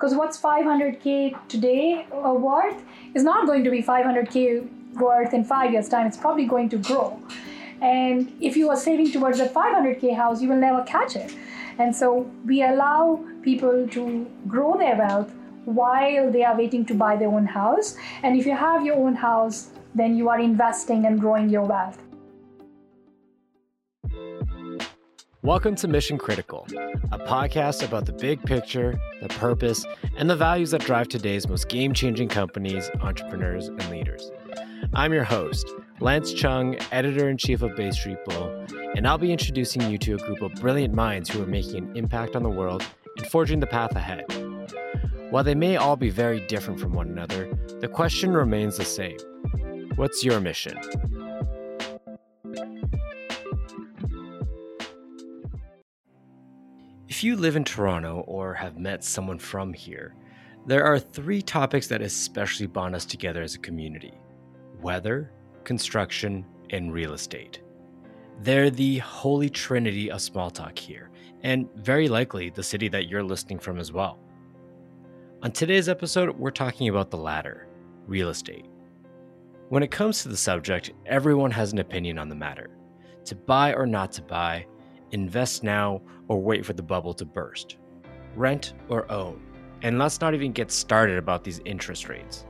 Because what's 500K today uh, worth is not going to be 500K worth in five years' time. It's probably going to grow. And if you are saving towards a 500K house, you will never catch it. And so we allow people to grow their wealth while they are waiting to buy their own house. And if you have your own house, then you are investing and growing your wealth. Welcome to Mission Critical, a podcast about the big picture, the purpose, and the values that drive today's most game changing companies, entrepreneurs, and leaders. I'm your host, Lance Chung, editor in chief of Bay Street Bull, and I'll be introducing you to a group of brilliant minds who are making an impact on the world and forging the path ahead. While they may all be very different from one another, the question remains the same What's your mission? If you live in Toronto or have met someone from here, there are three topics that especially bond us together as a community weather, construction, and real estate. They're the holy trinity of small talk here, and very likely the city that you're listening from as well. On today's episode, we're talking about the latter real estate. When it comes to the subject, everyone has an opinion on the matter to buy or not to buy, invest now or wait for the bubble to burst, rent or own. And let's not even get started about these interest rates.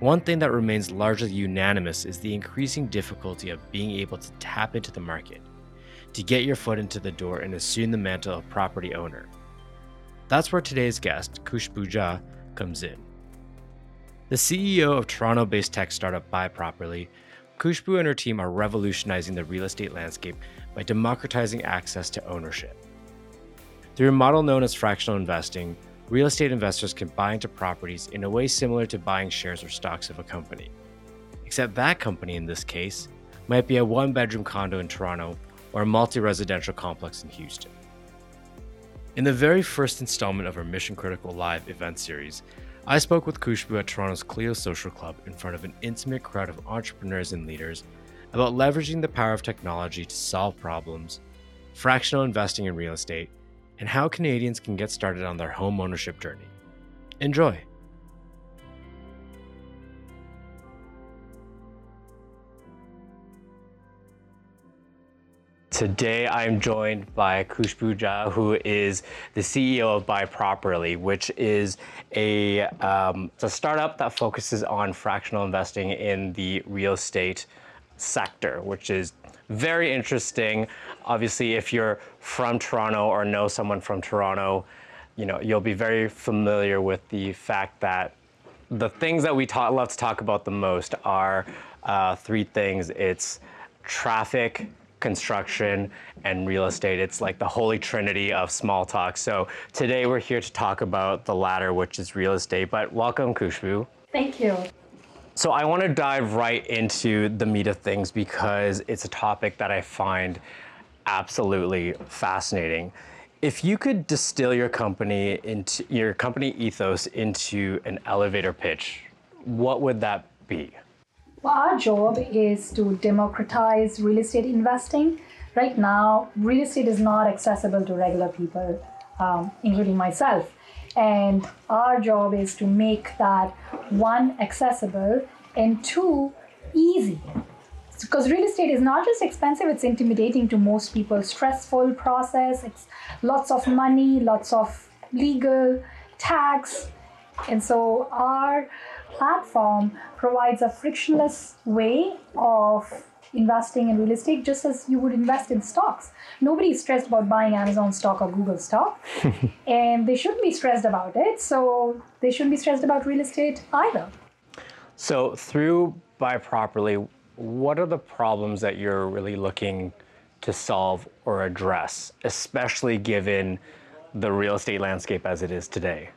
One thing that remains largely unanimous is the increasing difficulty of being able to tap into the market, to get your foot into the door and assume the mantle of property owner. That's where today's guest, Khushbu Jha, comes in. The CEO of Toronto based tech startup Buy Properly, Khushbu and her team are revolutionizing the real estate landscape by democratizing access to ownership. Through a model known as fractional investing, real estate investors can buy into properties in a way similar to buying shares or stocks of a company. Except that company, in this case, might be a one bedroom condo in Toronto or a multi residential complex in Houston. In the very first installment of our Mission Critical Live event series, I spoke with Khushbu at Toronto's Clio Social Club in front of an intimate crowd of entrepreneurs and leaders about leveraging the power of technology to solve problems, fractional investing in real estate, and how Canadians can get started on their home ownership journey. Enjoy! Today, I'm joined by Khushbu Jha, who is the CEO of Buy Properly, which is a, um, a startup that focuses on fractional investing in the real estate sector, which is very interesting. Obviously, if you're from Toronto or know someone from Toronto, you know you'll be very familiar with the fact that the things that we talk, love to talk about the most are uh, three things. It's traffic, construction, and real estate. It's like the holy trinity of small talk. So today we're here to talk about the latter, which is real estate. But welcome, Khushbu. Thank you. So I want to dive right into the meat of things because it's a topic that I find absolutely fascinating. If you could distill your company into your company ethos into an elevator pitch, what would that be? Well, our job is to democratize real estate investing. Right now, real estate is not accessible to regular people, um, including myself. And our job is to make that one accessible and two easy. Because real estate is not just expensive, it's intimidating to most people. Stressful process, it's lots of money, lots of legal, tax. And so our platform provides a frictionless way of investing in real estate just as you would invest in stocks. Nobody is stressed about buying Amazon stock or Google stock, and they shouldn't be stressed about it. So they shouldn't be stressed about real estate either. So, through Buy Properly, what are the problems that you're really looking to solve or address, especially given the real estate landscape as it is today?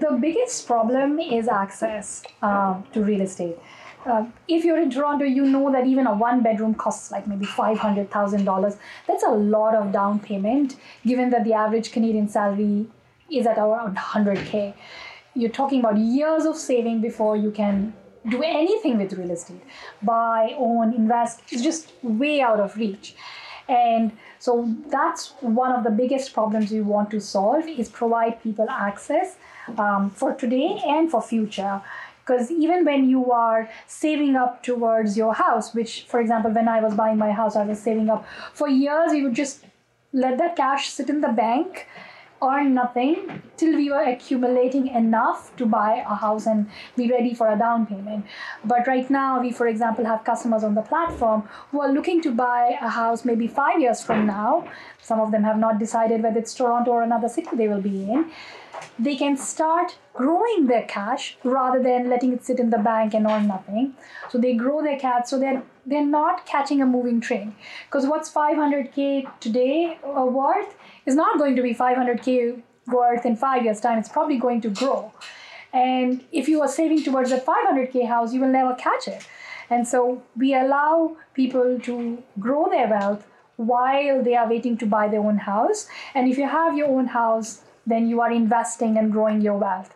the biggest problem is access uh, to real estate. Uh, if you're in Toronto, you know that even a one bedroom costs like maybe $500,000. That's a lot of down payment, given that the average Canadian salary is at around 100K. You're talking about years of saving before you can do anything with real estate. Buy, own, invest, it's just way out of reach. And So that's one of the biggest problems we want to solve is provide people access um, for today and for future because even when you are saving up towards your house which for example when i was buying my house i was saving up for years we would just let that cash sit in the bank earn nothing till we were accumulating enough to buy a house and be ready for a down payment. But right now, we, for example, have customers on the platform who are looking to buy a house maybe five years from now. Some of them have not decided whether it's Toronto or another city they will be in they can start growing their cash rather than letting it sit in the bank and earn nothing. So they grow their cash so they're they're not catching a moving train. Because what's 500k today uh, worth is not going to be 500k worth in five years' time. It's probably going to grow. And if you are saving towards a 500k house, you will never catch it. And so we allow people to grow their wealth while they are waiting to buy their own house. And if you have your own house, then you are investing and growing your wealth.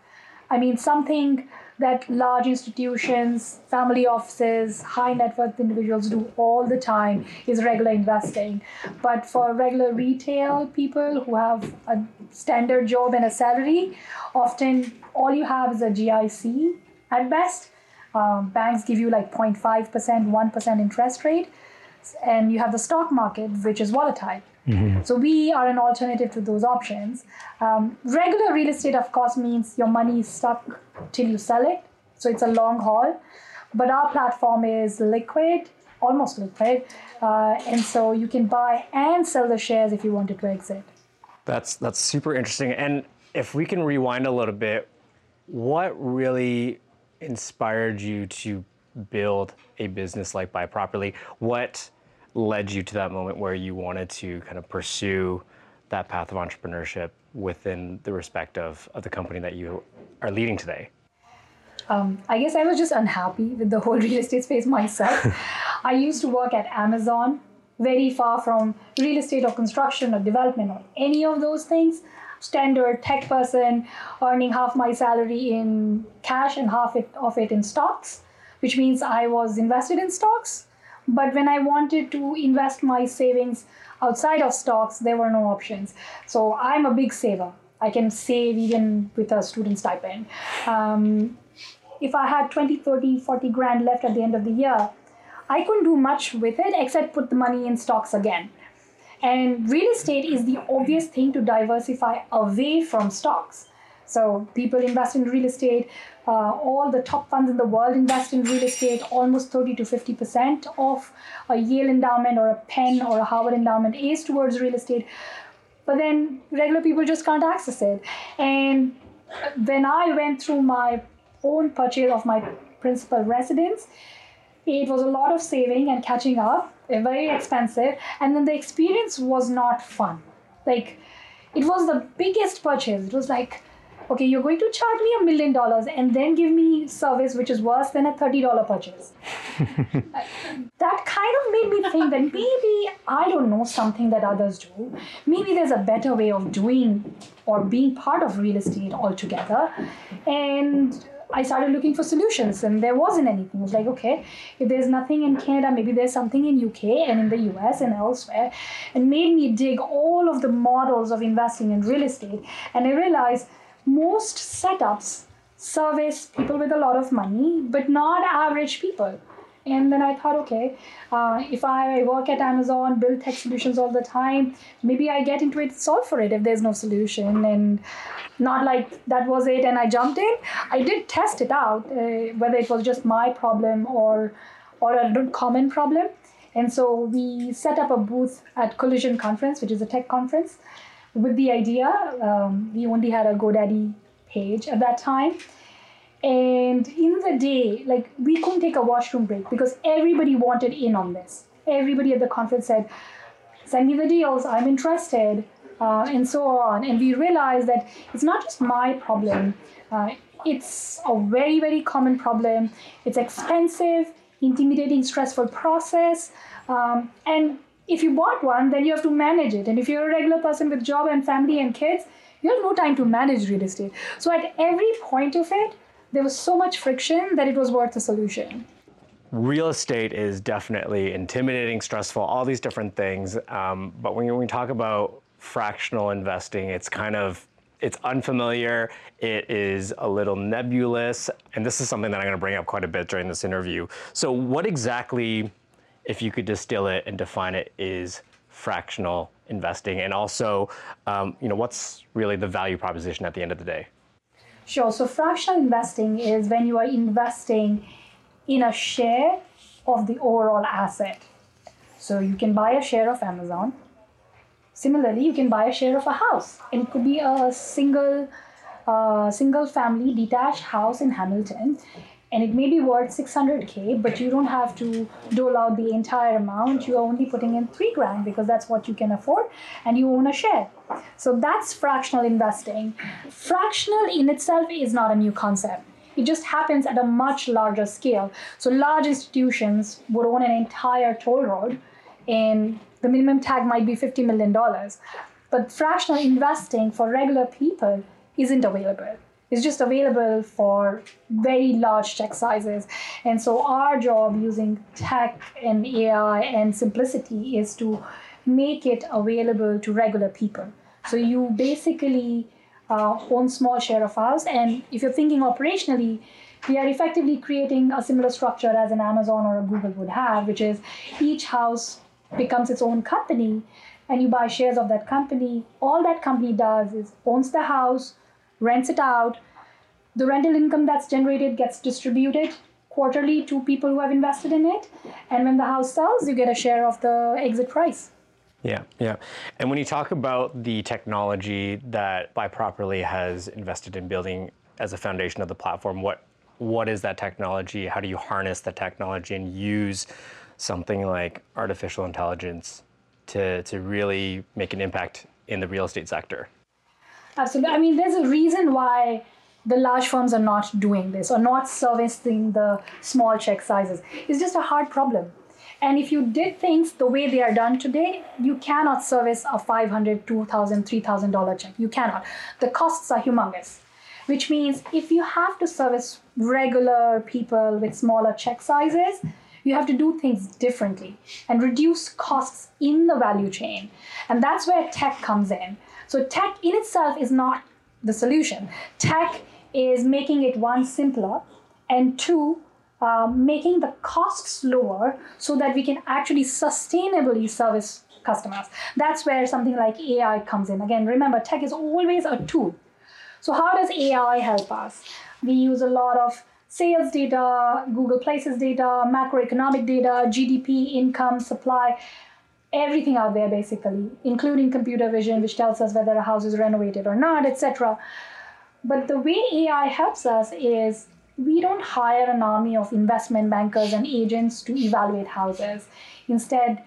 I mean, something that large institutions, family offices, high net worth individuals do all the time is regular investing. But for regular retail people who have a standard job and a salary, often all you have is a GIC at best. Um, banks give you like 0.5%, 1% interest rate, and you have the stock market, which is volatile. Mm-hmm. So we are an alternative to those options. Um, regular real estate, of course, means your money is stuck till you sell it. So it's a long haul. But our platform is liquid, almost liquid, uh, and so you can buy and sell the shares if you wanted to exit. That's that's super interesting. And if we can rewind a little bit, what really inspired you to build a business like Buy Properly? What led you to that moment where you wanted to kind of pursue that path of entrepreneurship within the respect of, of the company that you are leading today? Um, I guess I was just unhappy with the whole real estate space myself. I used to work at Amazon, very far from real estate or construction or development or any of those things. Standard tech person, earning half my salary in cash and half it, of it in stocks, which means I was invested in stocks but when I wanted to invest my savings outside of stocks, there were no options. So I'm a big saver. I can save even with a student stipend. Um, if I had 20, 30, 40 grand left at the end of the year, I couldn't do much with it except put the money in stocks again. And real estate is the obvious thing to diversify away from stocks. So people invest in real estate. Uh, all the top funds in the world invest in real estate. Almost 30 to 50 percent of a Yale endowment or a Penn or a Harvard endowment is towards real estate. But then regular people just can't access it. And when I went through my own purchase of my principal residence, it was a lot of saving and catching up, very expensive, and then the experience was not fun. Like, it was the biggest purchase. It was like okay, you're going to charge me a million dollars and then give me service which is worse than a $30 purchase. that kind of made me think that maybe I don't know something that others do. Maybe there's a better way of doing or being part of real estate altogether. And I started looking for solutions and there wasn't anything. It was like, okay, if there's nothing in Canada, maybe there's something in UK and in the US and elsewhere. And made me dig all of the models of investing in real estate. And I realized most setups service people with a lot of money, but not average people. And then I thought, okay, uh, if I work at Amazon, build tech solutions all the time, maybe I get into it, solve for it if there's no solution. And not like that was it and I jumped in. I did test it out, uh, whether it was just my problem or, or a common problem. And so we set up a booth at Collision Conference, which is a tech conference with the idea. Um, we only had a GoDaddy page at that time. And in the day, like we couldn't take a washroom break because everybody wanted in on this. Everybody at the conference said, send me the deals, I'm interested, uh, and so on. And we realized that it's not just my problem, uh, it's a very, very common problem. It's expensive, intimidating, stressful process. Um, and if you bought one, then you have to manage it. And if you're a regular person with job and family and kids, you have no time to manage real estate. So at every point of it, there was so much friction that it was worth a solution. real estate is definitely intimidating, stressful, all these different things. Um, but when, when we talk about fractional investing, it's kind of it's unfamiliar, it is a little nebulous, and this is something that I'm going to bring up quite a bit during this interview. So, what exactly, if you could distill it and define it, is fractional investing, and also, um, you know, what's really the value proposition at the end of the day? Sure. So, fractional investing is when you are investing in a share of the overall asset. So you can buy a share of Amazon. Similarly, you can buy a share of a house, and it could be a single, uh, single family detached house in Hamilton, and it may be worth 600k, but you don't have to dole out the entire amount. You are only putting in three grand because that's what you can afford, and you own a share. So that's fractional investing. Fractional in itself is not a new concept it just happens at a much larger scale. So large institutions would own an entire toll road, and the minimum tag might be $50 million. But fractional investing for regular people isn't available. It's just available for very large check sizes. And so, our job using tech and AI and simplicity is to make it available to regular people. So, you basically uh, own small share of ours. And if you're thinking operationally, we are effectively creating a similar structure as an Amazon or a Google would have, which is each house becomes its own company and you buy shares of that company. All that company does is owns the house, rents it out. The rental income that's generated gets distributed quarterly to people who have invested in it. And when the house sells, you get a share of the exit price. Yeah, yeah. And when you talk about the technology that Buy Properly has invested in building as a foundation of the platform, what what is that technology? How do you harness the technology and use something like artificial intelligence to, to really make an impact in the real estate sector? Absolutely. I mean, there's a reason why the large firms are not doing this or not servicing the small check sizes. It's just a hard problem. And if you did things the way they are done today, you cannot service a $500, $2,000, $3,000 check. You cannot. The costs are humongous, which means if you have to service regular people with smaller check sizes, you have to do things differently and reduce costs in the value chain. And that's where tech comes in. So, tech in itself is not the solution. Tech is making it one simpler and two um, making the costs lower so that we can actually sustainably service customers. That's where something like AI comes in. Again, remember, tech is always a tool. So, how does AI help us? We use a lot of sales data, Google Places data, macroeconomic data, GDP, income, supply, everything out there basically, including computer vision, which tells us whether a house is renovated or not, etc. But the way AI helps us is we don't hire an army of investment bankers and agents to evaluate houses. Instead,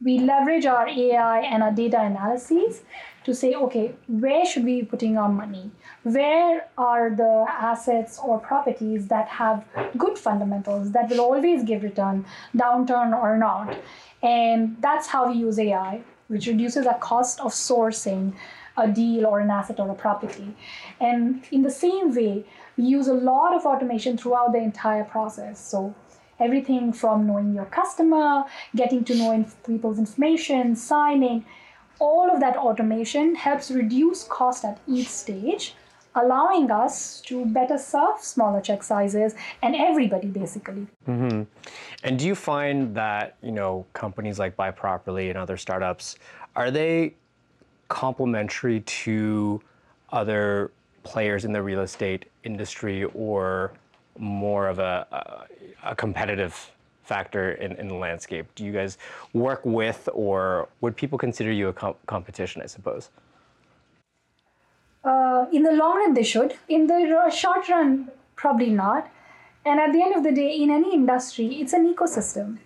we leverage our AI and our data analyses to say, okay, where should we be putting our money? Where are the assets or properties that have good fundamentals that will always give return, downturn or not? And that's how we use AI, which reduces the cost of sourcing a deal or an asset or a property. And in the same way, we use a lot of automation throughout the entire process. So everything from knowing your customer, getting to know people's information, signing, all of that automation helps reduce cost at each stage, allowing us to better serve smaller check sizes and everybody basically. Mm-hmm. And do you find that you know companies like Buy Properly and other startups are they complementary to other players in the real estate industry or more of a, a, a competitive factor in, in, the landscape? Do you guys work with, or would people consider you a competition, I suppose? Uh, in the long run, they should. In the short run, probably not. And at the end of the day, in any industry, it's an ecosystem.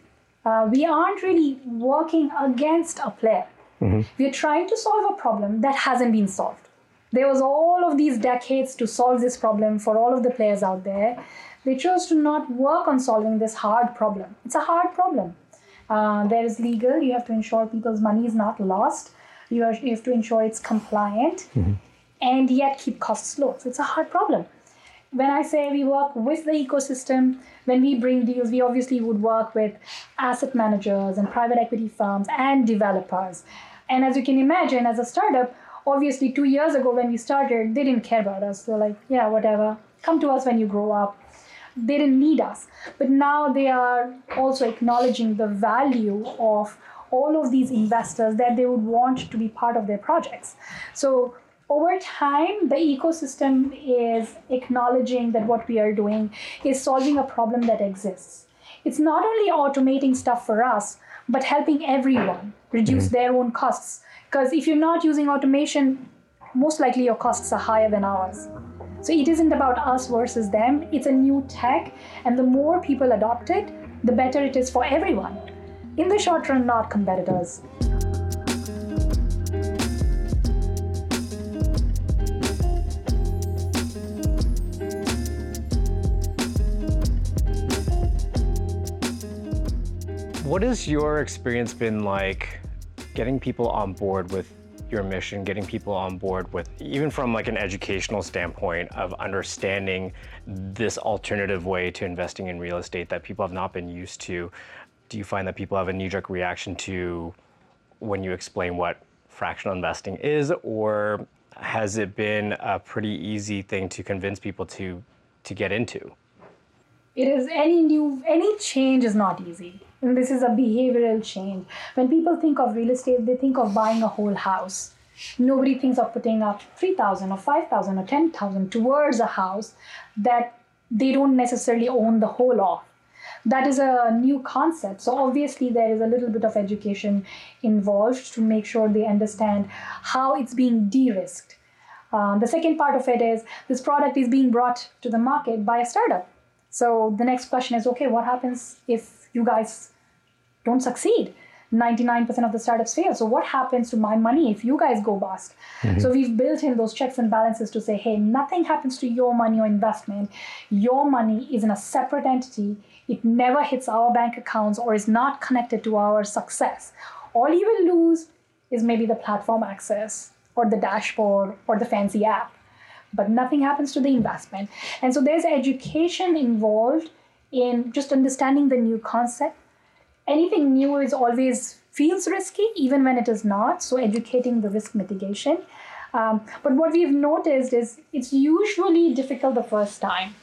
Uh, we aren't really working against a player. Mm-hmm. We're trying to solve a problem that hasn't been solved. There was all of these decades to solve this problem for all of the players out there. They chose to not work on solving this hard problem. It's a hard problem. Uh, there is legal. You have to ensure people's money is not lost. You, are, you have to ensure it's compliant, mm-hmm. and yet keep costs low. So it's a hard problem. when I say we work with the ecosystem, when we bring deals, we obviously would work with asset managers and private equity firms and developers. And as you can imagine, as a startup, obviously two years ago when we started, they didn't care about us. They're like, yeah, whatever, come to us when you grow up. They didn't need us. But now they are also acknowledging the value of all of these investors that they would want to be part of their projects. So over time, the ecosystem is acknowledging that what we are doing is solving a problem that exists. It's not only automating stuff for us, but helping everyone reduce mm-hmm. their own costs. Because if you're not using automation, most likely your costs are higher than ours. So it isn't about us versus them, it's a new tech, and the more people adopt it, the better it is for everyone. In the short run, not competitors. What has your experience been like getting people on board with your mission, getting people on board with, even from like an educational standpoint of understanding this alternative way to investing in real estate that people have not been used to? Do you find that people have a knee jerk reaction to when you explain what fractional investing is, or has it been a pretty easy thing to convince people to to get into? It is any new any change is not easy and this is a behavioral change. When people think of real estate, they think of buying a whole house. Nobody thinks of putting up 3,000 or 5,000 or 10,000 towards a house that they don't necessarily own the whole of. That is a new concept. So, obviously, there is a little bit of education involved to make sure they understand how it's being de risked. Um, the second part of it is this product is being brought to the market by a startup. So, the next question is okay, what happens if you guys don't succeed 99% of the startups fail. So what happens to my money if you guys go bust? Mm-hmm. So we've built in those checks and balances to say, hey, nothing happens to your money or investment. Your money is in a separate entity. It never hits our bank accounts or is not connected to our success. All you will lose is maybe the platform access or the dashboard or the fancy app. But nothing happens to the investment. And so there's education involved in just understanding the new concept anything new is always feels risky, even when it is not. So, educating the risk mitigation. Um, but what we've noticed is it's usually difficult the first time.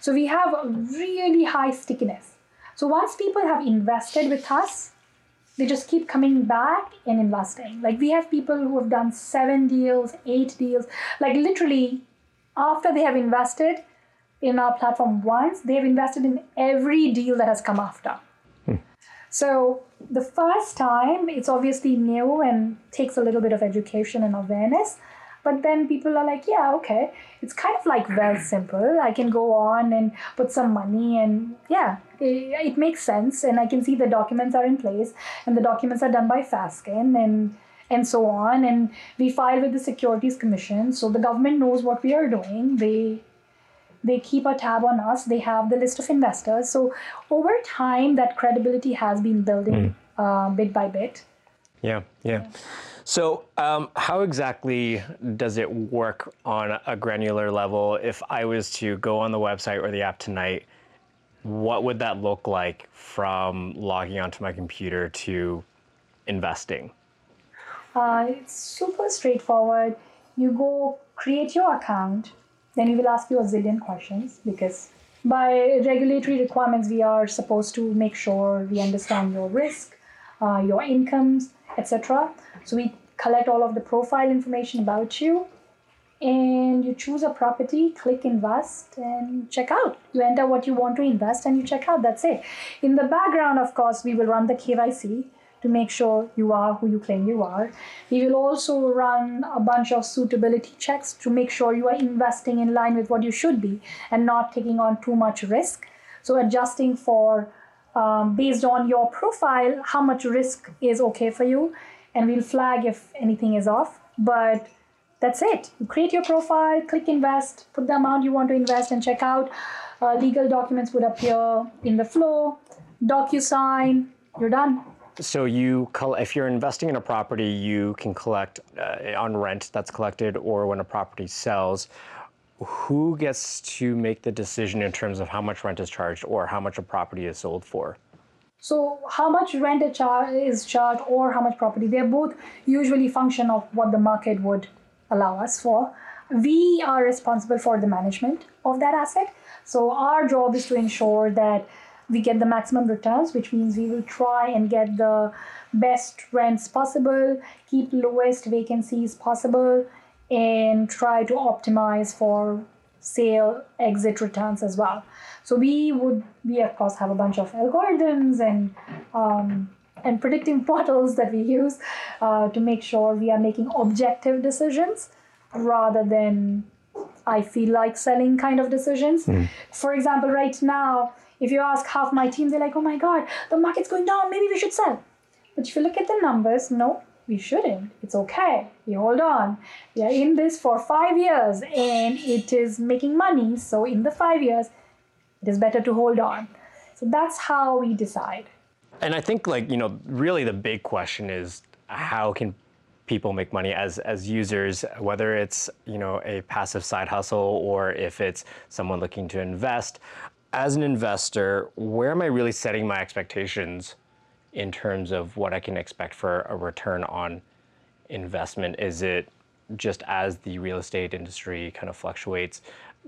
So, we have a really high stickiness. So, once people have invested with us, they just keep coming back and investing. Like, we have people who have done seven deals, eight deals, like literally after they have invested in our platform once, they have invested in every deal that has come after. So the first time, it's obviously new and takes a little bit of education and awareness. But then people are like, yeah, okay. It's kind of like well simple. I can go on and put some money, and yeah, it, it makes sense. And I can see the documents are in place, and the documents are done by Fasken, and and so on. And we file with the Securities Commission, so the government knows what we are doing. They they keep a tab on us. They have the list of investors. So over time that credibility has been building mm. uh, bit by bit. Yeah. Yeah. So um, how exactly does it work on a granular level? If i was to go on the website or the app tonight what would that look like from logging onto my computer to investing? Uh, it's super straightforward. You go create your account then he will ask you a zillion questions because by regulatory requirements, we are supposed to make sure we understand your risk, uh, your incomes, etc. So we collect all of the profile information about you and you choose a property, click invest, and check out. You enter what you want to invest and you check out. That's it. In the background, of course, we will run the KYC to make sure you are who you claim you are. We will also run a bunch of suitability checks to make sure you are investing in line with what you should be and not taking on too much risk. So, adjusting for um, based on your profile, how much risk is okay for you, and we'll flag if anything is off. But that's it. You create your profile, click invest, put the amount you want to invest, and check out. Uh, legal documents would appear in the flow. DocuSign, you're done so you if you're investing in a property you can collect uh, on rent that's collected or when a property sells who gets to make the decision in terms of how much rent is charged or how much a property is sold for? So, how much rent is charged or how much property, they're both usually function of what the market would allow us for. We are responsible for the management of that asset. So, our job is to ensure that we get the maximum returns, which means we will try and get the best rents possible, keep lowest vacancies possible, and try to optimize for sale exit returns as well. So we would we of course have a bunch of algorithms and um, and predicting models that we use uh, to make sure we are making objective decisions rather than I feel like selling kind of decisions. Mm. For example, right now, if you ask half my team, they're like, oh my God, the market's going down, maybe we should sell. But if you look at the numbers, no, we shouldn't. It's okay. We hold on. We are in this for five years and it is making money. So, in the five years, it is better to hold on. So, that's how we decide. And I think, like, you know, really the big question is how can people make money as as users whether it's you know a passive side hustle or if it's someone looking to invest as an investor where am i really setting my expectations in terms of what I can expect for a return on investment? Is it just as the real estate industry kind of fluctuates?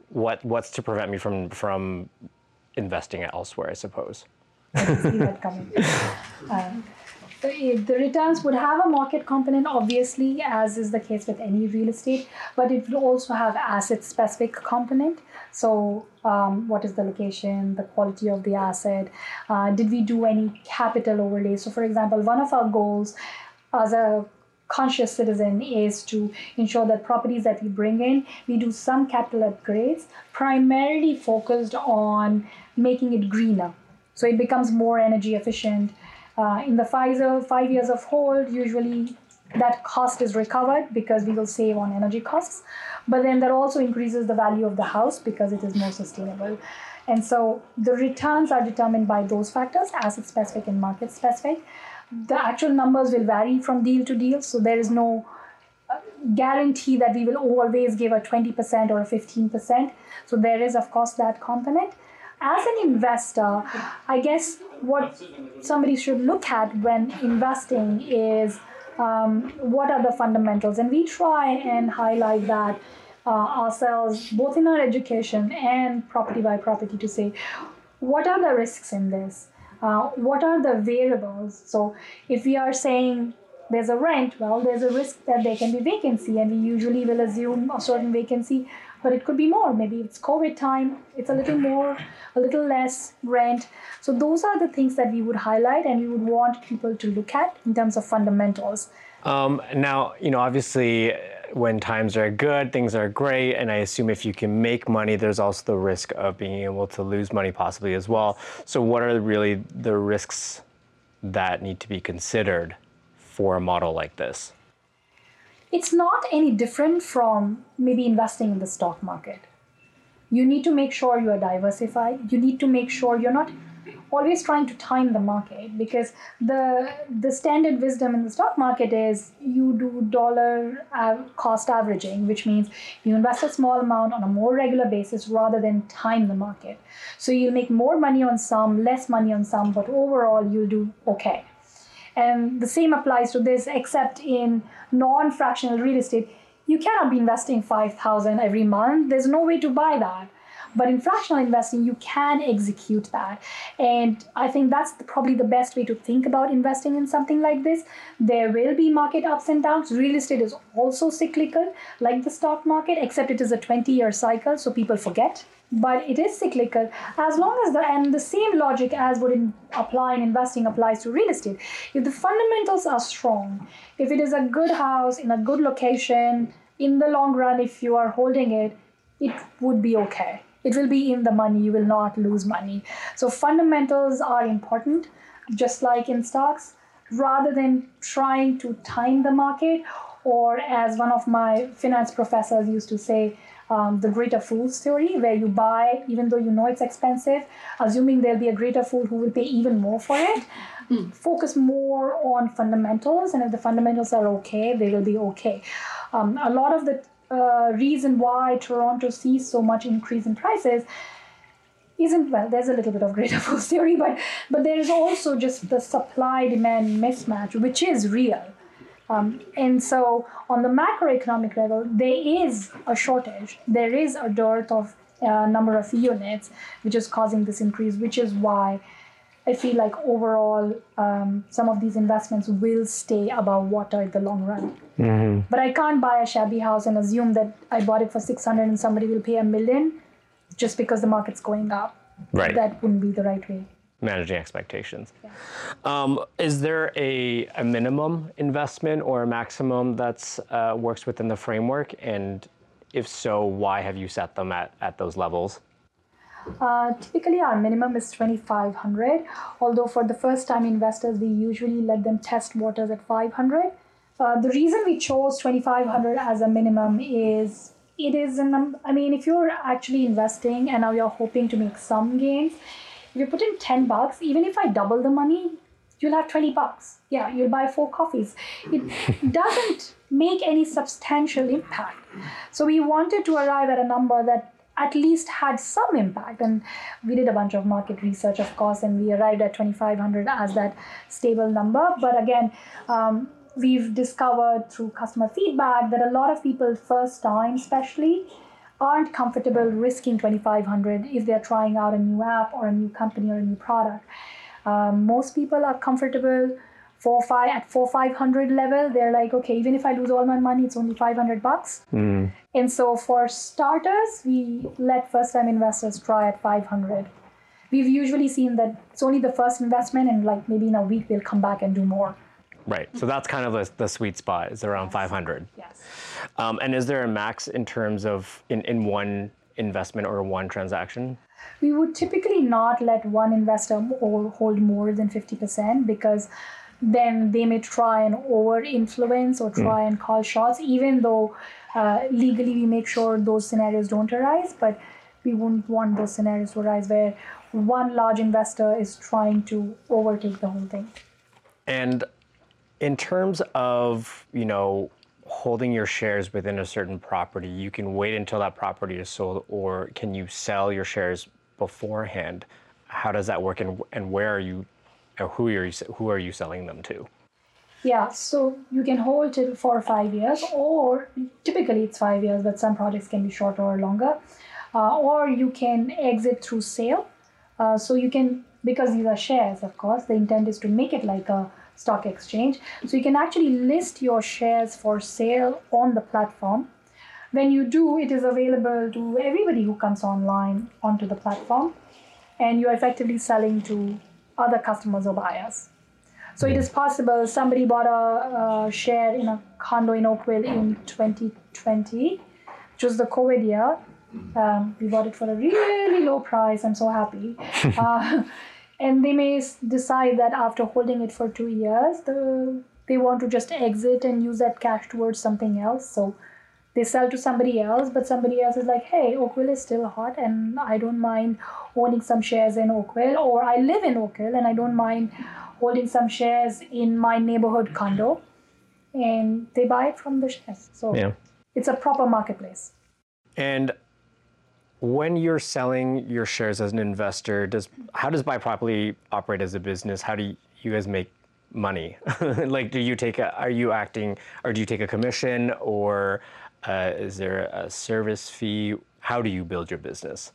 What what's to prevent me from from investing elsewhere? I suppose. I see that coming. Uh, the, returns would have a market component, obviously, as is the case with any real estate, but it will also have asset specific component. So, um, what is the location, the quality of the asset? Uh, did we do any capital overlay? So, for example, one of our goals as a conscious citizen is to ensure that properties that we bring in, we do some capital upgrades, primarily focused on making it greener. So it becomes more energy efficient, uh, in the Pfizer five years of hold, usually that cost is recovered because we will save on energy costs. But then that also increases the value of the house because it is more sustainable. And so the returns are determined by those factors, asset specific and market specific. The actual numbers will vary from deal to deal, so there is no uh, guarantee that we will always give a 20% or a 15%. So there is, of course, that component as an investor, I guess what somebody should look at when investing is um, what are the fundamentals, and we try and highlight that uh, ourselves, both in our education and property by property, to say what are the risks in this. Uh, what are the variables? So, if we are saying there's a rent, well, there's a risk that there can be vacancy, and we usually will assume a certain vacancy but it could be more. Maybe it's COVID time, it's a little more, a little less rent. So those are the things that we would highlight and we would want people to look at in terms of fundamentals. Um, now, you know, obviously, when times are good, things are great, and I assume if you can make money, there's also the risk of being able to lose money possibly as well. So, what are really the risks that need to be considered for a model like this? It's not any different from maybe investing in the stock market. You need to make sure you are diversified. You need to make sure you're not always trying to time the market because the the standard wisdom in the stock market is you do dollar uh, cost averaging which means you invest a small amount on a more regular basis rather than time the market so you'll make more money on some less money on some but overall you'll do okay and the same applies to this, except in non fractional real estate. You cannot be investing 5000 every month. There's no way to buy that. But in fractional investing, you can execute that. And I think that's the, probably the best way to think about investing in something like this. There will be market ups and downs. Real estate is also cyclical, like the stock market, except it is a 20 year cycle, so people forget but it is cyclical. As long as the and the same logic as would in, apply in investing applies to real estate. If the fundamentals are strong if it is a good house in a good location in the long run if you are holding it it would be okay. It will be in the money. You will not lose money. So fundamentals are important just like in stocks. Rather than trying to time the market or as one of my finance professors used to say um, the greater fools theory, where you buy even though you know it's expensive, assuming there'll be a greater fool who will pay even more for it. Mm. Focus more on fundamentals, and if the fundamentals are okay, they will be okay. Um, a lot of the uh, reason why Toronto sees so much increase in prices isn't well there's a little bit of greater force theory but but there is also just the supply demand mismatch which is real um, and so on the macroeconomic level there is a shortage there is a dearth of uh, number of units which is causing this increase which is why I feel like overall um, some of these investments will stay above water in the long run. Mm-hmm. But I can't buy a shabby house and assume that I bought it for 600 and somebody will pay a million just because the market's going up. Right. That wouldn't be the right way. Managing expectations. Yeah. Um, is there a, a minimum investment or a maximum that uh, works within the framework? And if so, why have you set them at, at those levels? Uh, typically, our minimum is 2500 although for the first time investors, we usually let them test waters at 500 uh, the reason we chose 2500 as a minimum is it is an i mean if you're actually investing and now you're hoping to make some gains if you put in 10 bucks even if i double the money you'll have 20 bucks. Yeah you'll buy four coffees. It doesn't make any substantial impact. So we wanted to arrive at a number that at least had some impact. And we did a bunch of market research of course and we arrived at 2500 as that stable number. But again um, we've discovered through customer feedback that a lot of people first time especially aren't comfortable risking 2500 if they're trying out a new app or a new company or a new product um, most people are comfortable four five at four five hundred level they're like okay even if i lose all my money it's only 500 bucks mm. and so for starters we let first time investors try at 500 we've usually seen that it's only the first investment and like maybe in a week they'll come back and do more Right. So that's kind of the, the sweet spot is around yes. 500. Yes. Um, and is there a max in terms of in, in one investment or one transaction? We would typically not let one investor hold more than 50% because then they may try and over influence or try mm. and call shots, even though uh, legally we make sure those scenarios don't arise. But we wouldn't want those scenarios to arise where one large investor is trying to overtake the whole thing. And in terms of, you know, holding your shares within a certain property, you can wait until that property is sold, or can you sell your shares beforehand? How does that work, and, and where are you, or who are you, who are you selling them to? Yeah, so you can hold it for five years, or typically it's five years, but some projects can be shorter or longer. Uh, or you can exit through sale. Uh, so you can, because these are shares, of course, the intent is to make it like a stock exchange. So you can actually list your shares for sale on the platform. When you do, it is available to everybody who comes online onto the platform, and you're effectively selling to other customers or buyers. So it is possible somebody bought a, a share in a condo in Oakville in 2020, which was the COVID year. Um, we bought it for a really low price. I'm so happy. Uh, and they may decide that after holding it for two years the, they want to just exit and use that cash towards something else. So they sell to somebody else but somebody else is like hey oakville is still hot and i don't mind owning some shares in oakville or i live in oakville and i don't mind holding some shares in my neighborhood condo. And they buy it from the shares. So yeah. it's a proper marketplace. And when you're selling your shares as an investor, does how does Buy Properly operate as a business? How do you guys make money? like, do you take a, are you acting, or do you take a commission, or uh, is there a service fee? How do you build your business?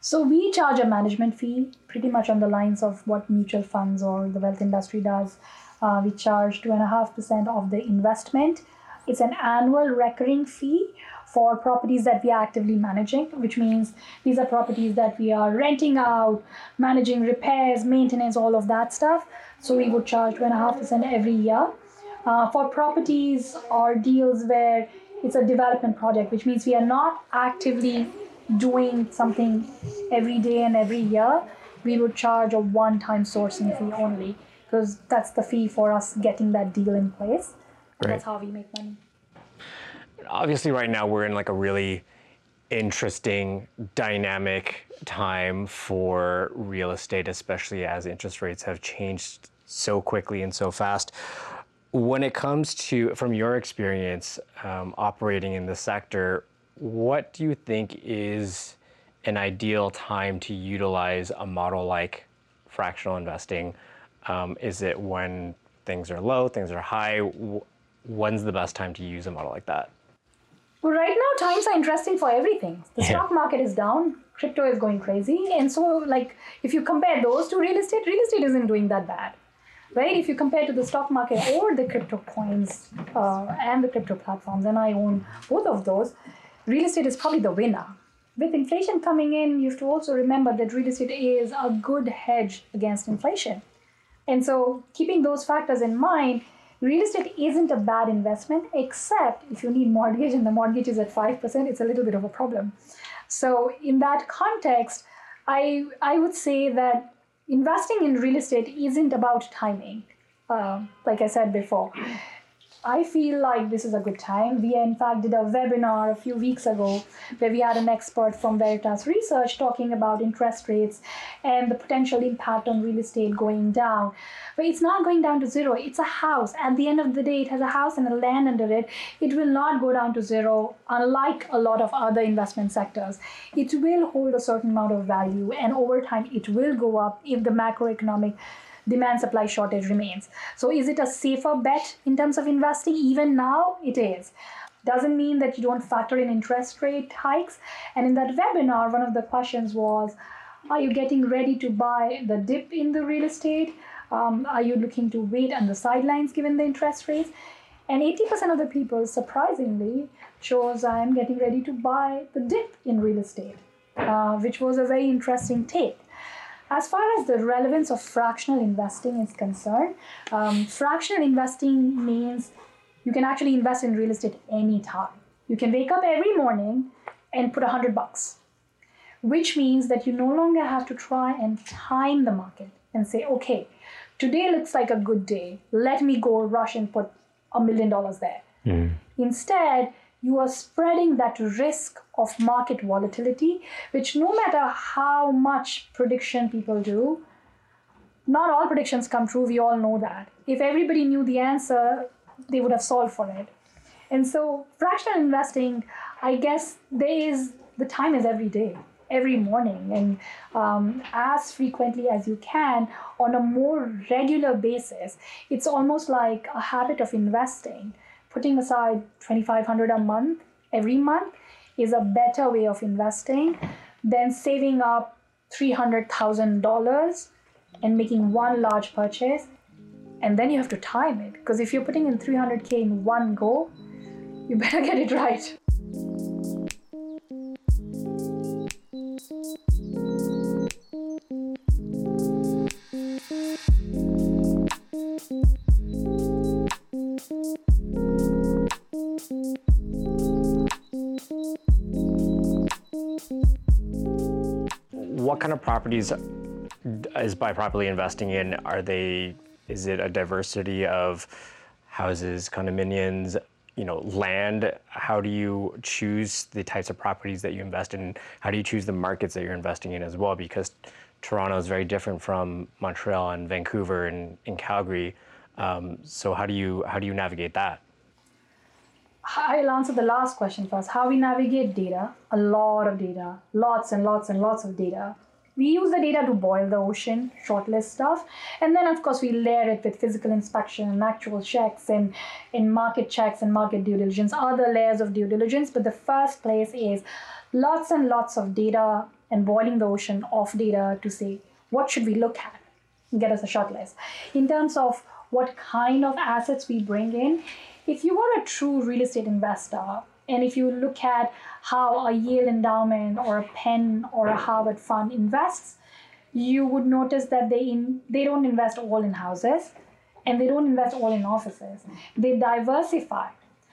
So we charge a management fee, pretty much on the lines of what mutual funds or the wealth industry does. Uh, we charge two and a half percent of the investment. It's an annual recurring fee for properties that we are actively managing, which means these are properties that we are renting out, managing repairs, maintenance, all of that stuff. So we would charge 2.5% every year. Uh, for properties or deals where it's a development project, which means we are not actively doing something every day and every year, we would charge a one time sourcing fee only because that's the fee for us getting that deal in place. Right. That's how we make money obviously right now we're in like a really interesting dynamic time for real estate especially as interest rates have changed so quickly and so fast When it comes to, from your experience um, operating in the sector, what do you think is an ideal time to utilize a model like fractional investing? Um, is it when things are low, things are high? When's the best time to use a model like that? Well, right now times are interesting for everything. The yeah. stock market is down, crypto is going crazy, and so like if you compare those to real estate, real estate isn't doing that bad, right? If you compare to the stock market or the crypto coins uh, and the crypto platforms, and I own both of those, real estate is probably the winner. With inflation coming in, you have to also remember that real estate is a good hedge against inflation. And so, keeping those factors in mind, real estate isn't a bad investment, except if you need mortgage and the mortgage is at 5%, it's a little bit of a problem. So, in that context, I, I would say that investing in real estate isn't about timing, uh, like I said before. I feel like this is a good time. We, in fact, did a webinar a few weeks ago where we had an expert from Veritas Research talking about interest rates and the potential impact on real estate going down. But it's not going down to zero, it's a house. At the end of the day, it has a house and a land under it. It will not go down to zero, unlike a lot of other investment sectors. It will hold a certain amount of value, and over time, it will go up if the macroeconomic demand supply shortage remains. So, is it a safer bet in terms of investing? Even now, it is. Doesn't mean that you don't factor in interest rate hikes. And in that webinar, one of the questions was Are you getting ready to buy the dip in the real estate? Um, are you looking to wait on the sidelines given the interest rates? And 80% of the people, surprisingly, chose I'm getting ready to buy the dip in real estate, uh, which was a very interesting take. As far as the relevance of fractional investing is concerned, um, fractional investing means you can actually invest in real estate anytime. You can wake up every morning and put a hundred bucks, which means that you no longer have to try and time the market and say, okay, today looks like a good day. Let me go rush and put a million dollars there. Mm. Instead, you are spreading that risk of market volatility, which no matter how much prediction people do, not all predictions come true. We all know that. If everybody knew the answer, they would have solved for it. And so, fractional investing, I guess there is the time is every day, every morning, and um, as frequently as you can on a more regular basis. It's almost like a habit of investing putting aside 2500 a month every month is a better way of investing than saving up $300,000 and making one large purchase. And then you have to time it because if you're putting in 300k in one go you better get it right of properties is Buy Properly investing in? Are they? Is it a diversity of houses, condominiums, you know, land? How do you choose the types of properties that you invest in? How do you choose the markets that you're investing in as well? Because Toronto is very different from Montreal and Vancouver and in Calgary. Um, so how do you how do you navigate that? I'll answer the last question first. How we navigate data, a lot of data, lots and lots and lots of data we use the data to boil the ocean, shortlist stuff, and then of course we layer it with physical inspection and actual checks and in market checks and market due diligence, other layers of due diligence. But the first place is lots and lots of data and boiling the ocean of data to say what should we look at, get us a shortlist. In terms of what kind of assets we bring in, if you are a true real estate investor, and if you look at how a Yale endowment or a Penn or a Harvard fund invests, you would notice that they in, they don't invest all in houses and they don't invest all in offices. They diversify.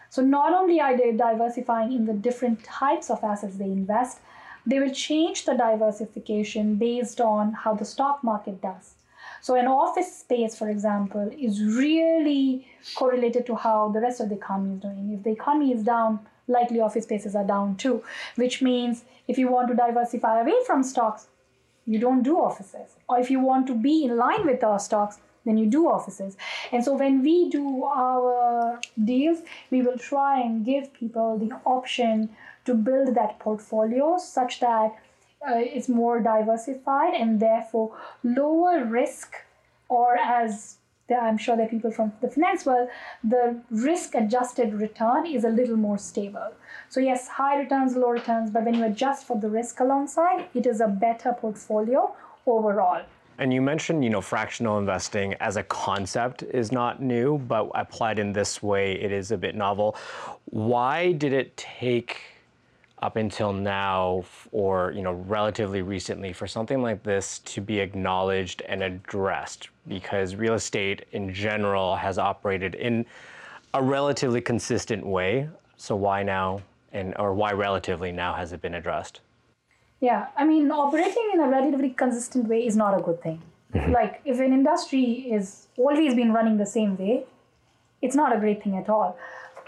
So not only are they diversifying in the different types of assets they invest, they will change the diversification based on how the stock market does. So an office space, for example, is really correlated to how the rest of the economy is doing. If the economy is down, likely office spaces are down too, which means if you want to diversify away from stocks, you don't do offices. Or if you want to be in line with our stocks, then you do offices. And so when we do our deals, we will try and give people the option to build that portfolio such that uh, it's more diversified and therefore lower risk, or as I'm sure are people from the finance world, the risk adjusted return is a little more stable. So, yes, high returns, low returns, but when you adjust for the risk alongside, it is a better portfolio overall. And you mentioned, you know, fractional investing as a concept is not new, but applied in this way, it is a bit novel. Why did it take up until now or you know relatively recently for something like this to be acknowledged and addressed because real estate in general has operated in a relatively consistent way. So why now and or why relatively now has it been addressed? Yeah i mean operating in a relatively consistent way is not a good thing. Mm-hmm. like if an industry is always been running the same way it's not a great thing at all.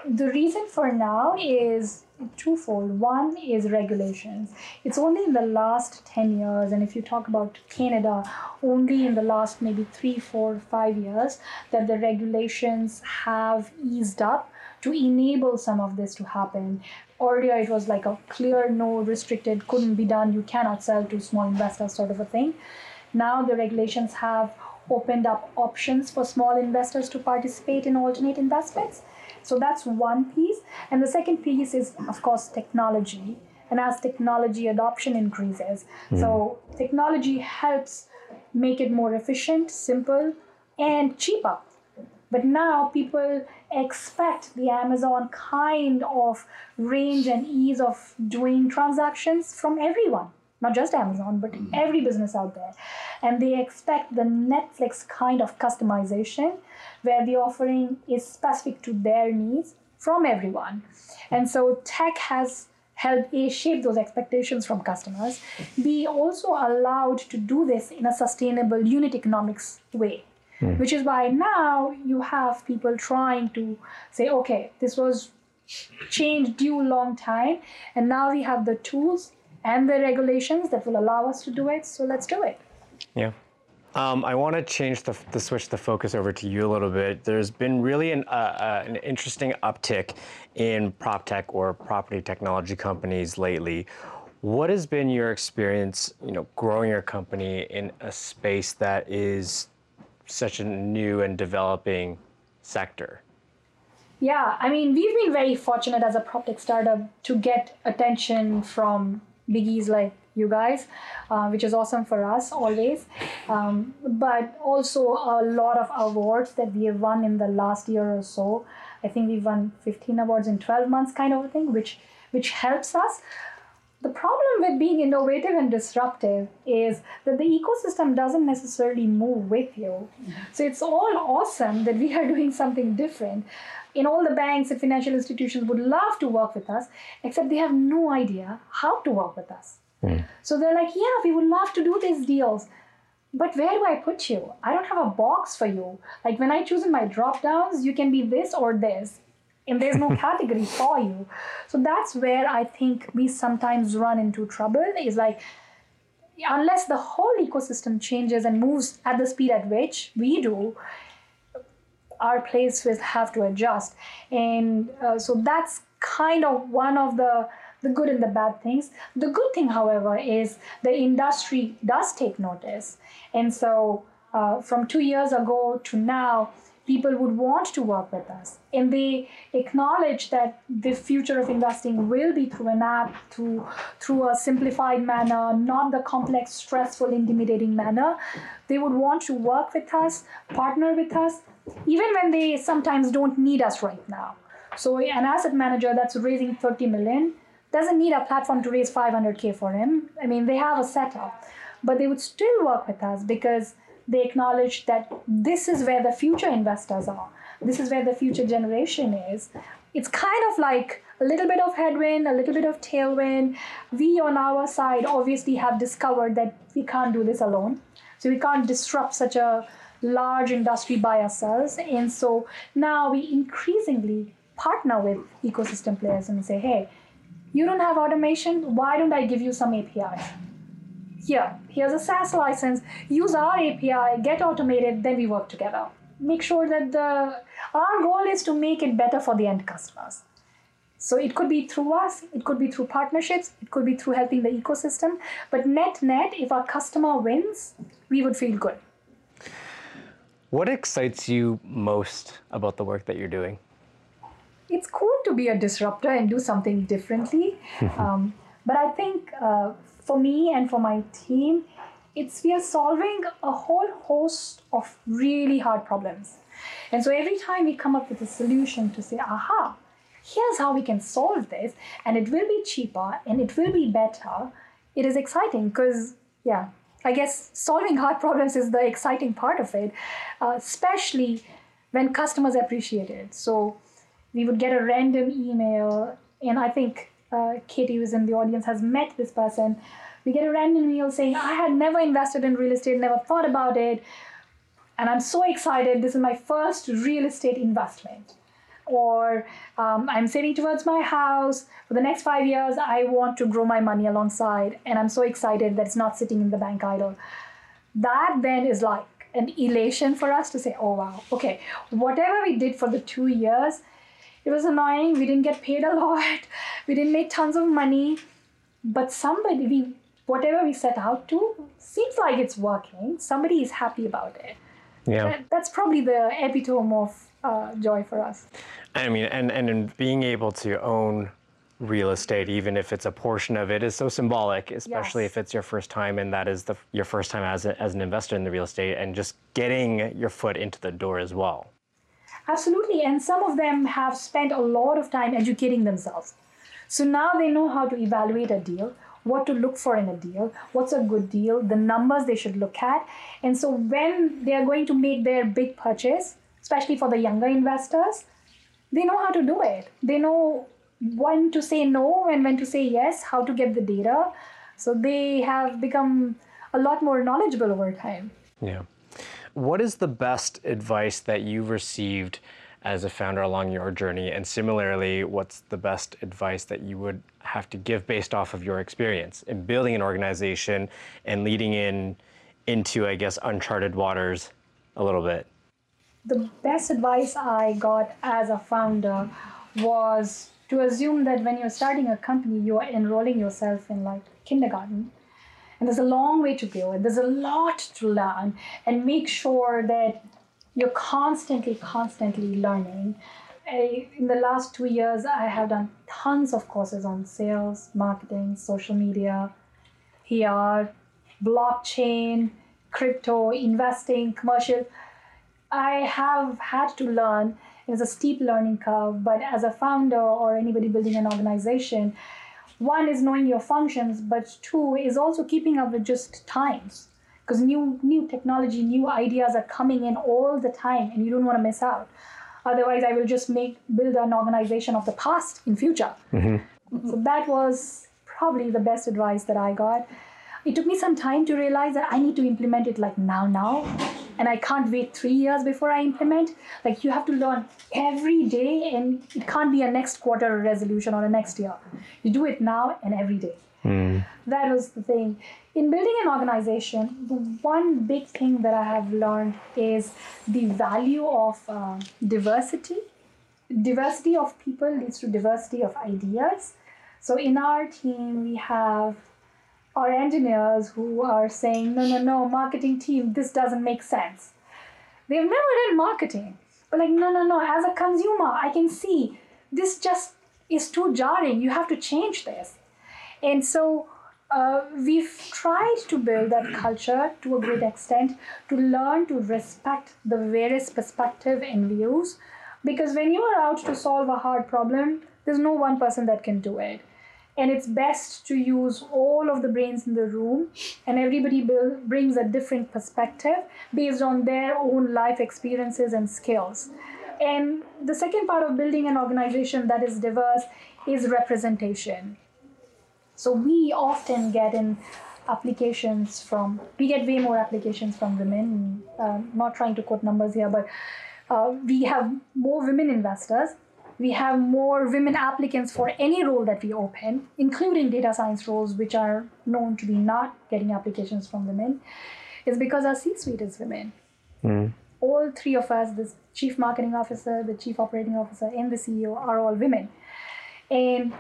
The reason for now is twofold. One is regulations. It's only in the last 10 years, and if you talk about Canada, only in the last maybe three, four, five years, that the regulations have eased up to enable some of this to happen. Earlier, it was like a clear, no restricted, couldn't be done, you cannot sell to small investors sort of a thing. Now, the regulations have opened up options for small investors to participate in alternate investments so that's one piece. And the second piece is, of course, technology. And as technology adoption increases, mm-hmm. so technology helps make it more efficient, simple, and cheaper. But now people expect the Amazon kind of range and ease of doing transactions from everyone not just Amazon, but mm-hmm. every business out there. And they expect the Netflix kind of customization where the offering is specific to their needs from everyone. And so tech has helped A, shape those expectations from customers, be also allowed to do this in a sustainable unit economics way. Mm. Which is why now you have people trying to say, okay, this was changed due long time, and now we have the tools and the regulations that will allow us to do it. So let's do it. Yeah. Um, I want to change the, the, switch the focus over to you a little bit. There's been really an, uh, uh, an interesting uptick in prop tech or property technology companies lately. What has been your experience, you know, growing your company in a space that is such a new and developing sector? Yeah, I mean, we've been very fortunate as a prop tech startup to get attention from biggies like you guys, uh, which is awesome for us always. Um, but also a lot of awards that we have won in the last year or so. I think we've won 15 awards in 12 months, kind of a thing, which which helps us. The problem with being innovative and disruptive is that the ecosystem doesn't necessarily move with you. So it's all awesome that we are doing something different in all the banks and financial institutions would love to work with us, except they have no idea how to work with us. Mm. So they're like, yeah, we would love to do these deals. But where do I put you? I don't have a box for you. Like when I choose in my drop downs, you can be this or this. And there's no category for you. So that's where I think we sometimes run into trouble is like, unless the whole ecosystem changes and moves at the speed at which we do, our place will have to adjust. And uh, so that's kind of one of the the good and the bad things. The good thing, however, is the industry does take notice. And so uh, from two years ago to now, people would want to work with us. And they acknowledge that the future of investing will be through an app, through, through a simplified manner, not the complex, stressful, intimidating manner. They would want to work with us, partner with us, even when they sometimes don't need us right now. So an asset manager that's raising 30 million doesn't need a platform to raise 500k for him. I mean, they have a setup, but they would still work with us because they acknowledge that this is where the future investors are. This is where the future generation is. It's kind of like a little bit of headwind, a little bit of tailwind. We on our side obviously have discovered that we can't do this alone. So we can't disrupt such a large industry by ourselves. And so now we increasingly partner with ecosystem players and say, hey, you don't have automation, why don't I give you some API? here, here's a SaaS license, use our API, get automated, then we work together. Make sure that the our goal is to make it better for the end customers. So it could be through us, it could be through partnerships, it could be through helping the ecosystem. But net net, if our customer wins, we would feel good. What excites you most about the work that you're doing? It's cool to be a disruptor and do something differently. um, but I think uh, for me and for my team, it's we are solving a whole host of really hard problems. And so every time we come up with a solution to say, aha, here's how we can solve this, and it will be cheaper and it will be better, it is exciting because, yeah, I guess solving hard problems is the exciting part of it, uh, especially when customers appreciate it. So we would get a random email, and I think uh, Katie, who's in the audience, has met this person. We get a random email saying, I had never invested in real estate, never thought about it, and I'm so excited. This is my first real estate investment. Or um, I'm saving towards my house. For the next five years, I want to grow my money alongside, and I'm so excited that it's not sitting in the bank idle. That then is like an elation for us to say, oh wow, okay, whatever we did for the two years, it was annoying. We didn't get paid a lot. We didn't make tons of money. But somebody, we, whatever we set out to, seems like it's working. Somebody is happy about it. Yeah. That, that's probably the epitome of uh, joy for us. I mean, and, and in being able to own real estate, even if it's a portion of it, is so symbolic, especially Yes. if it's your first time and that is the, your first time as, a, as an investor in the real estate and just getting your foot into the door as well. Absolutely. And some of them have spent a lot of time educating themselves. So now they know how to evaluate a deal, what to look for in a deal, what's a good deal, the numbers they should look at. And so when they are going to make their big purchase, especially for the younger investors, they know how to do it. They know when to say no and when to say yes, how to get the data. So they have become a lot more knowledgeable over time. Yeah. What is the best advice that you've received as a founder along your journey? And similarly, what's the best advice that you would have to give based off of your experience in building an organization and leading in into, I guess, uncharted waters a little bit? the best advice I got as a founder was to assume that when you're starting a company, you are enrolling yourself in like kindergarten. And there's a long way to go, and there's a lot to learn, and make sure that you're constantly, constantly learning. I, in the last two years, I have done tons of courses on sales, marketing, social media, PR, blockchain, crypto, investing, commercial. I have had to learn. It's a steep learning curve, but as a founder or anybody building an organization, one is knowing your functions, but two is also keeping up with just times. Because new new technology, new ideas are coming in all the time, and you don't want to miss out. Otherwise, I will just make build an organization of the past in future. Mm-hmm. So that was probably the best advice that I got. It took me some time to realize that I need to implement it like now, now, and I can't wait three years before I implement. Like you have to learn every day, and it can't be a next quarter resolution or a next year. You do it now and every day. That was the thing. In building an organization, the one big thing that I have learned is the value of uh, diversity. Diversity of people leads to diversity of ideas. So in our team, we have our engineers who are saying, no, no, no, marketing team, this doesn't make sense. They've never done marketing. But like, no, no, no, as a consumer, I can see this just is too jarring. You have to change this. And so uh, we've tried to build that culture to a great extent to learn to respect the various perspective and views. Because when you are out to solve a hard problem there's no one person that can do it. And it's best to use all of the brains in the room and everybody brings a different perspective based on their own life experiences and skills. And the second part of building an organization that is diverse is representation so we often get in applications from we get way more applications from women. Um, not trying to quote numbers here, but uh, we have more women investors we have more women applicants for any role that we open, including data science roles, which are known to be not getting applications from women, is because our C suite is women. Mm. All three of us, the chief marketing officer, the chief operating officer, and the CEO, are all women. And,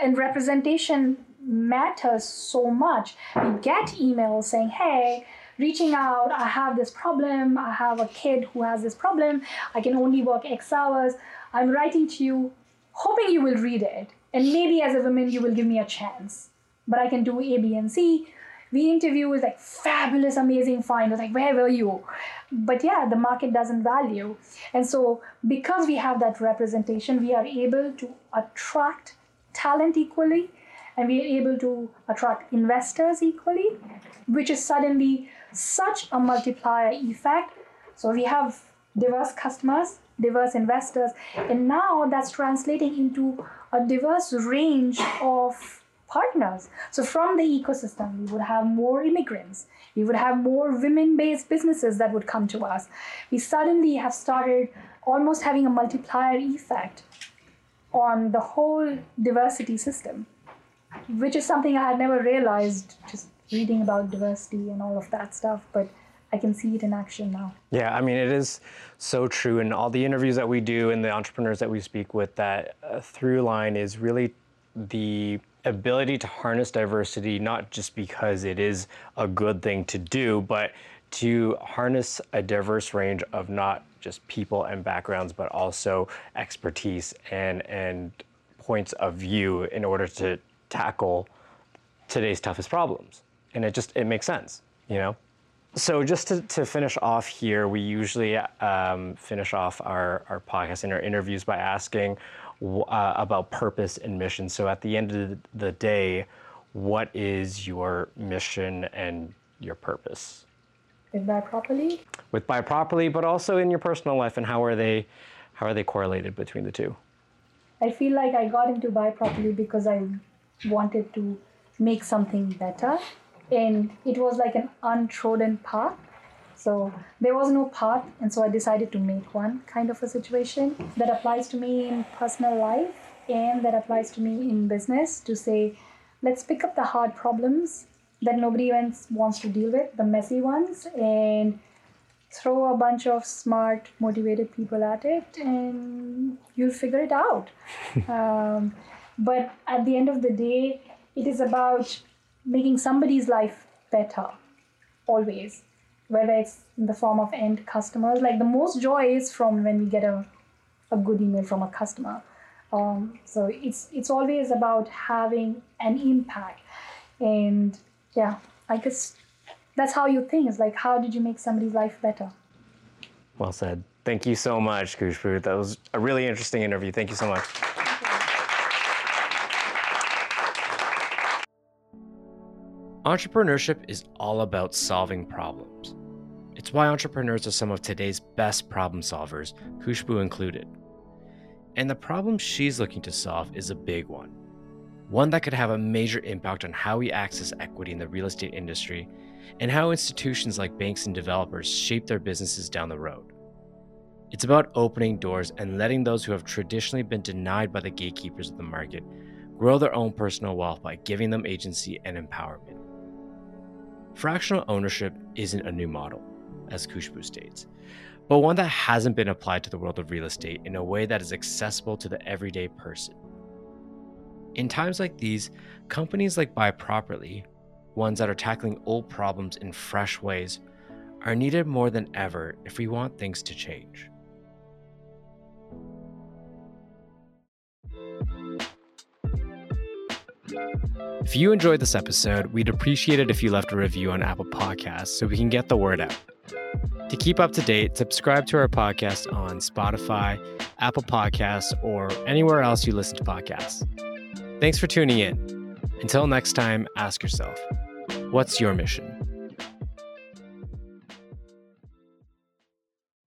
and representation matters so much. We get emails saying, hey, reaching out, I have this problem, I have a kid who has this problem, I can only work X hours. I'm writing to you, hoping you will read it. And maybe as a woman, you will give me a chance. But I can do A, B, and C. We interview with like fabulous, amazing find. like, where were you? But yeah, the market doesn't value. And so because we have that representation, we are able to attract talent equally and we are able to attract investors equally, which is suddenly such a multiplier effect. So we have diverse customers, diverse investors, and now that's translating into a diverse range of partners. So from the ecosystem, we would have more immigrants. We would have more women-based businesses that would come to us. We suddenly have started almost having a multiplier effect on the whole diversity system, which is something I had never realized just reading about diversity and all of that stuff, but I can see it in action now. Yeah, I mean, it is so true. And all the interviews that we do and the entrepreneurs that we speak with, that uh, through line is really the ability to harness diversity, not just because it is a good thing to do, but to harness a diverse range of not just people and backgrounds, but also expertise and, and points of view in order to tackle today's toughest problems and it just it makes sense, you know. So just to, to finish off here, we usually um, finish off our, our podcast and our interviews by asking uh, about purpose and mission. So at the end of the day, what is your mission and your purpose? With Buy Properly. With Buy Properly, but also in your personal life, and how are they, how are they correlated between the two? I feel like I got into Buy Properly because I wanted to make something better and it was like an untrodden path. So there was no path, and so I decided to make one kind of a situation that applies to me in personal life and that applies to me in business to say, let's pick up the hard problems that nobody wants to deal with, the messy ones, and throw a bunch of smart, motivated people at it, and you'll figure it out. um, but at the end of the day, it is about making somebody's life better always. Whether it's in the form of end customers like the most joy is from when we get a, a good email from a customer. Um, so it's it's always about having an impact. And yeah i guess that's how you think. It's like how did you make somebody's life better? Well said. Thank you so much Khushbu. that was a really interesting interview. Thank you so much Entrepreneurship is all about solving problems. It's why entrepreneurs are some of today's best problem solvers, Khushbu included. And the problem she's looking to solve is a big one. One that could have a major impact on how we access equity in the real estate industry and how institutions like banks and developers shape their businesses down the road. It's about opening doors and letting those who have traditionally been denied by the gatekeepers of the market grow their own personal wealth by giving them agency and empowerment. Fractional ownership isn't a new model, as Khushbu states, but one that hasn't been applied to the world of real estate in a way that is accessible to the everyday person. In times like these, companies like Buy Properly, ones that are tackling old problems in fresh ways, are needed more than ever if we want things to change. If you enjoyed this episode, we'd appreciate it if you left a review on Apple Podcasts so we can get the word out. To keep up to date, subscribe to our podcast on Spotify, Apple Podcasts, or anywhere else you listen to podcasts. Thanks for tuning in. Until next time, ask yourself what's your mission?